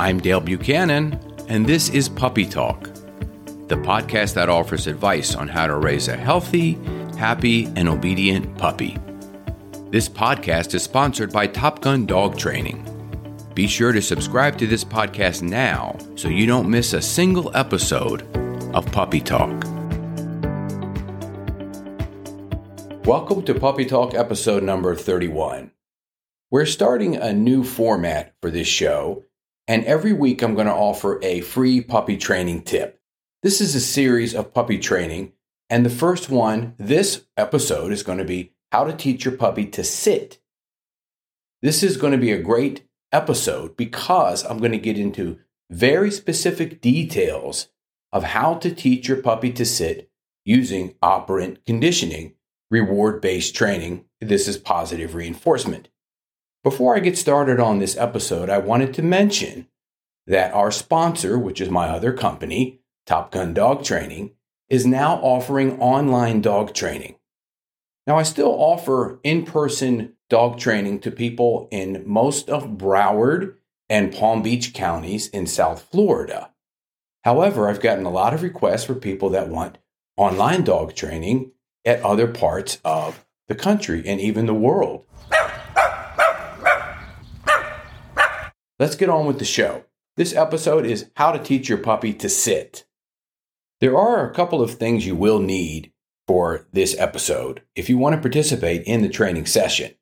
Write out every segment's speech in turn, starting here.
I'm Dale Buchanan, and this is Puppy Talk, the podcast that offers advice on how to raise a healthy, happy, and obedient puppy. This podcast is sponsored by Top Gun Dog Training. Be sure to subscribe to this podcast now so you don't miss a single episode of Puppy Talk. Welcome to Puppy Talk episode number 31. We're starting a new format for this show, and every week I'm going to offer a free puppy training tip. This is a series of puppy training, and the first one, this episode, is going to be how to teach your puppy to sit. This is going to be a great episode because I'm going to get into very specific details of how to teach your puppy to sit using operant conditioning, reward based training. This is positive reinforcement. Before I get started on this episode, I wanted to mention that our sponsor, which is my other company, Top Gun Dog Training, is now offering online dog training. Now, I still offer in person dog training to people in most of Broward and Palm Beach counties in South Florida. However, I've gotten a lot of requests for people that want online dog training at other parts of the country and even the world. Let's get on with the show. This episode is how to teach your puppy to sit. There are a couple of things you will need for this episode if you want to participate in the training session.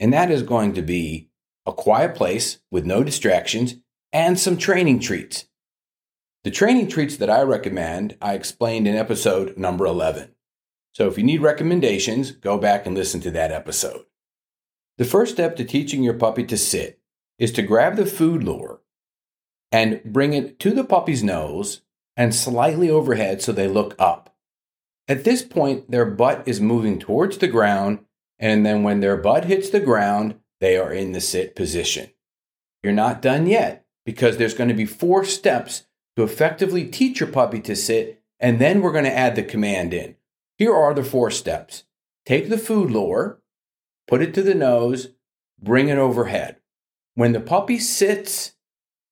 And that is going to be a quiet place with no distractions and some training treats. The training treats that I recommend, I explained in episode number 11. So if you need recommendations, go back and listen to that episode. The first step to teaching your puppy to sit is to grab the food lure and bring it to the puppy's nose and slightly overhead so they look up. At this point, their butt is moving towards the ground and then when their butt hits the ground, they are in the sit position. You're not done yet because there's going to be four steps to effectively teach your puppy to sit, and then we're going to add the command in. Here are the four steps take the food lure, put it to the nose, bring it overhead. When the puppy sits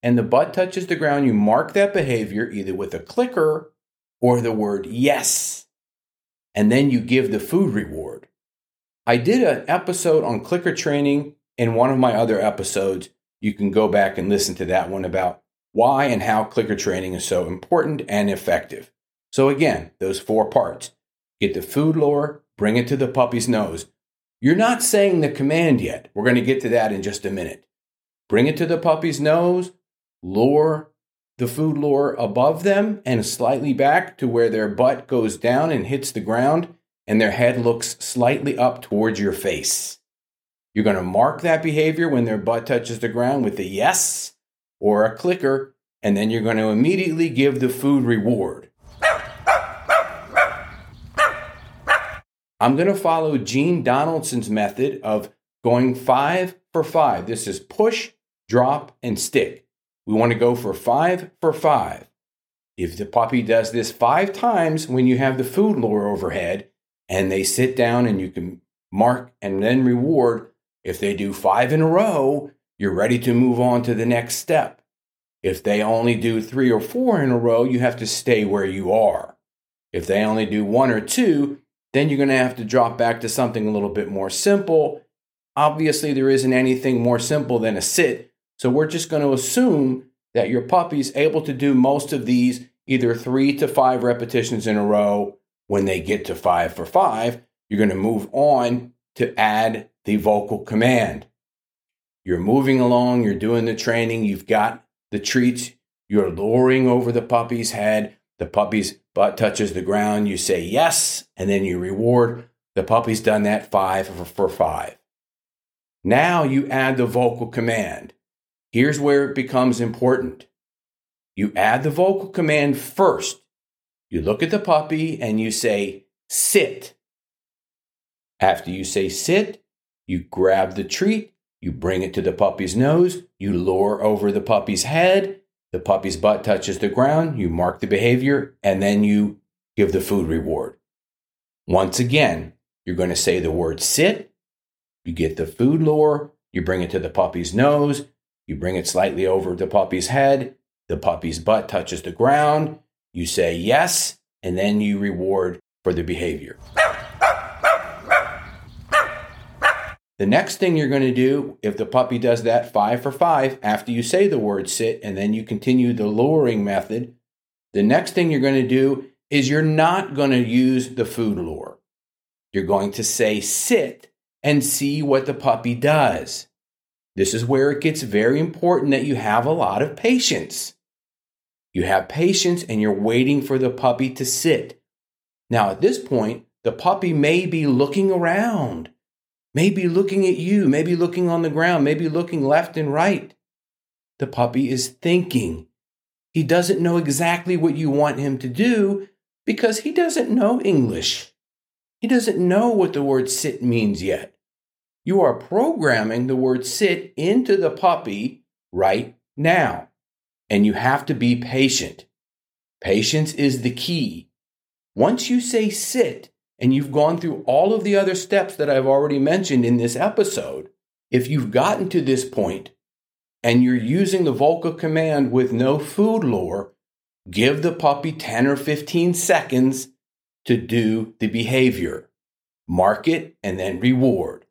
and the butt touches the ground, you mark that behavior either with a clicker or the word yes. And then you give the food reward. I did an episode on clicker training in one of my other episodes. You can go back and listen to that one about why and how clicker training is so important and effective. So, again, those four parts get the food lure, bring it to the puppy's nose. You're not saying the command yet. We're going to get to that in just a minute. Bring it to the puppy's nose, lure the food lure above them and slightly back to where their butt goes down and hits the ground and their head looks slightly up towards your face. You're going to mark that behavior when their butt touches the ground with a yes or a clicker, and then you're going to immediately give the food reward. I'm going to follow Jean Donaldson's method of going five for five. This is push, drop, and stick. We want to go for five for five. If the puppy does this five times when you have the food lure overhead, and they sit down and you can mark and then reward. If they do five in a row, you're ready to move on to the next step. If they only do three or four in a row, you have to stay where you are. If they only do one or two, then you're going to have to drop back to something a little bit more simple. Obviously, there isn't anything more simple than a sit, so we're just going to assume that your puppy's able to do most of these either three to five repetitions in a row when they get to five for five, you're going to move on to add the vocal command. You're moving along, you're doing the training, you've got the treats, you're lowering over the puppy's head, the puppy's butt touches the ground, you say yes, and then you reward. The puppy's done that five for five. Now you add the vocal command. Here's where it becomes important. You add the vocal command first. You look at the puppy and you say, sit. After you say sit, you grab the treat, you bring it to the puppy's nose, you lower over the puppy's head, the puppy's butt touches the ground, you mark the behavior, and then you give the food reward. Once again, you're going to say the word sit, you get the food lure, you bring it to the puppy's nose, you bring it slightly over the puppy's head, the puppy's butt touches the ground, you say yes, and then you reward for the behavior. The next thing you're going to do, if the puppy does that five for five, after you say the word sit and then you continue the luring method, the next thing you're going to do is you're not going to use the food lure. You're going to say sit and see what the puppy does. This is where it gets very important that you have a lot of patience. You have patience and you're waiting for the puppy to sit. Now, at this point, the puppy may be looking around maybe looking at you, maybe looking on the ground, maybe looking left and right. The puppy is thinking. He doesn't know exactly what you want him to do because he doesn't know English. He doesn't know what the word sit means yet. You are programming the word sit into the puppy right now, and you have to be patient. Patience is the key. Once you say sit, and you've gone through all of the other steps that I've already mentioned in this episode, if you've gotten to this point and you're using the vocal command with no food lure, give the puppy 10 or 15 seconds to do the behavior. Mark it and then reward.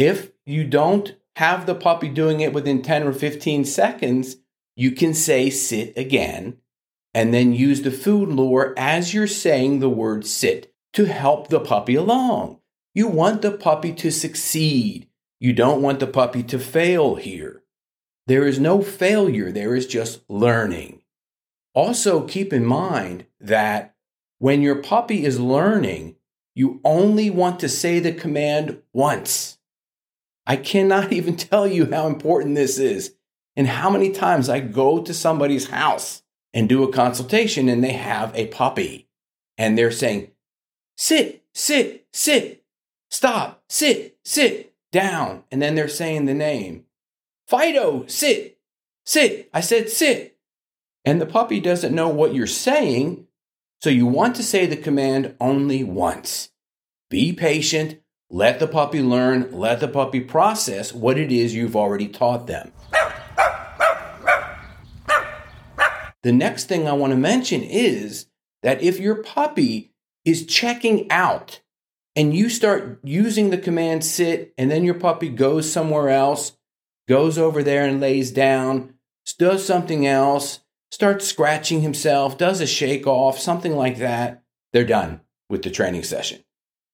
If you don't have the puppy doing it within 10 or 15 seconds, you can say sit again and then use the food lure as you're saying the word sit to help the puppy along. You want the puppy to succeed. You don't want the puppy to fail here. There is no failure, there is just learning. Also, keep in mind that when your puppy is learning, you only want to say the command once. I cannot even tell you how important this is and how many times I go to somebody's house and do a consultation and they have a puppy and they're saying, sit, sit, sit, stop, sit, sit, down. And then they're saying the name. Fido, sit, sit. I said sit. And the puppy doesn't know what you're saying. So you want to say the command only once. Be patient. Let the puppy learn. Let the puppy process what it is you've already taught them. The next thing I want to mention is that if your puppy is checking out and you start using the command sit and then your puppy goes somewhere else, goes over there and lays down, does something else, starts scratching himself, does a shake off, something like that, they're done with the training session.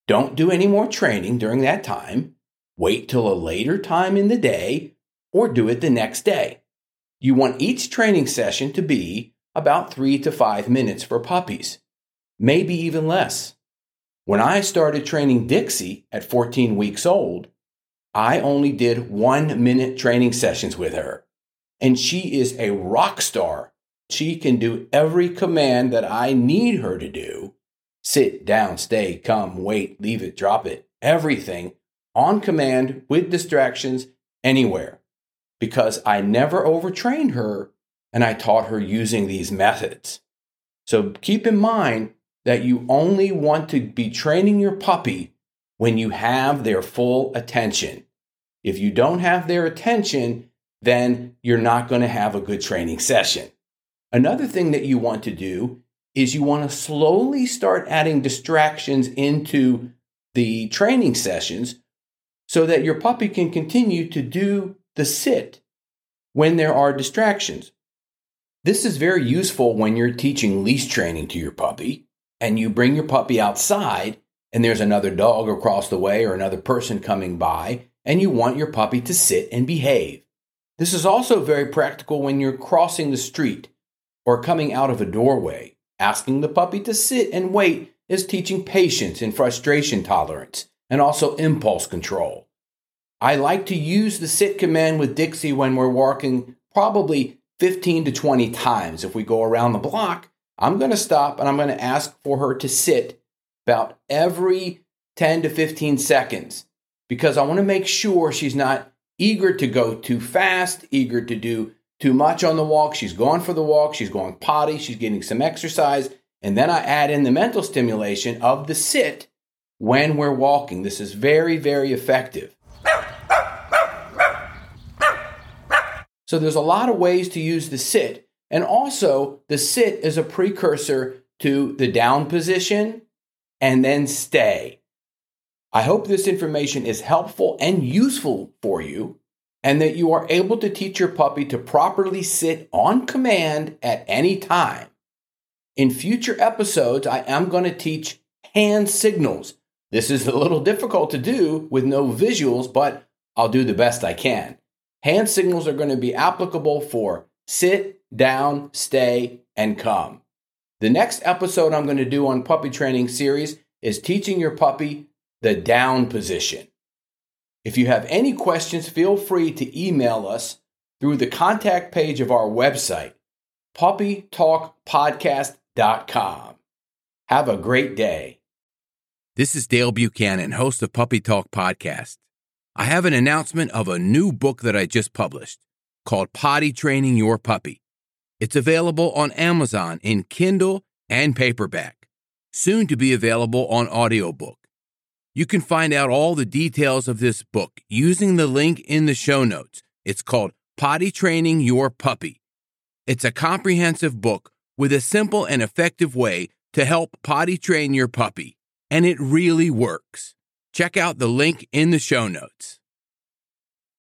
Don't do any more training during that time. Wait till a later time in the day or do it the next day. You want each training session to be about three to five minutes for puppies maybe even less. When I started training Dixie at 14 weeks old, I only did one minute training sessions with her. And she is a rock star. She can do every command that I need her to do sit, down, stay, come, wait, leave it, drop it, everything on command with distractions anywhere. Because I never overtrained her and I taught her using these methods. So keep in mind that you only want to be training your puppy when you have their full attention. If you don't have their attention, then you're not going to have a good training session. Another thing that you want to do is you want to slowly start adding distractions into the training sessions so that your puppy can continue to do the sit when there are distractions. This is very useful when you're teaching leash training to your puppy and you bring your puppy outside and there's another dog across the way or another person coming by, and you want your puppy to sit and behave. This is also very practical when you're crossing the street or coming out of a doorway. Asking the puppy to sit and wait is teaching patience and frustration tolerance and also impulse control. I like to use the sit command with Dixie when we're walking probably 15 to 20 times. If we go around the block, I'm going to stop and I'm going to ask for her to sit about every 10 to 15 seconds because I want to make sure she's not eager to go too fast, eager to do too much on the walk. She's going for the walk, she's going potty, she's getting some exercise. And then I add in the mental stimulation of the sit when we're walking. This is very, very effective. So there's a lot of ways to use the sit. And also, the sit is a precursor to the down position and then stay. I hope this information is helpful and useful for you, and that you are able to teach your puppy to properly sit on command at any time. In future episodes, I am going to teach hand signals. This is a little difficult to do with no visuals, but I'll do the best I can. Hand signals are going to be applicable for sit, down, stay, and come. The next episode I'm going to do on puppy training series is teaching your puppy the down position. If you have any questions, feel free to email us through the contact page of our website, puppytalkpodcast.com. Have a great day. This is Dale Buchanan, host of Puppy Talk Podcast. I have an announcement of a new book that I just published called Potty Training Your Puppy. It's available on Amazon in Kindle and paperback, soon to be available on audiobook. You can find out all the details of this book using the link in the show notes. It's called Potty Training Your Puppy. It's a comprehensive book with a simple and effective way to help potty train your puppy, and it really works. Check out the link in the show notes.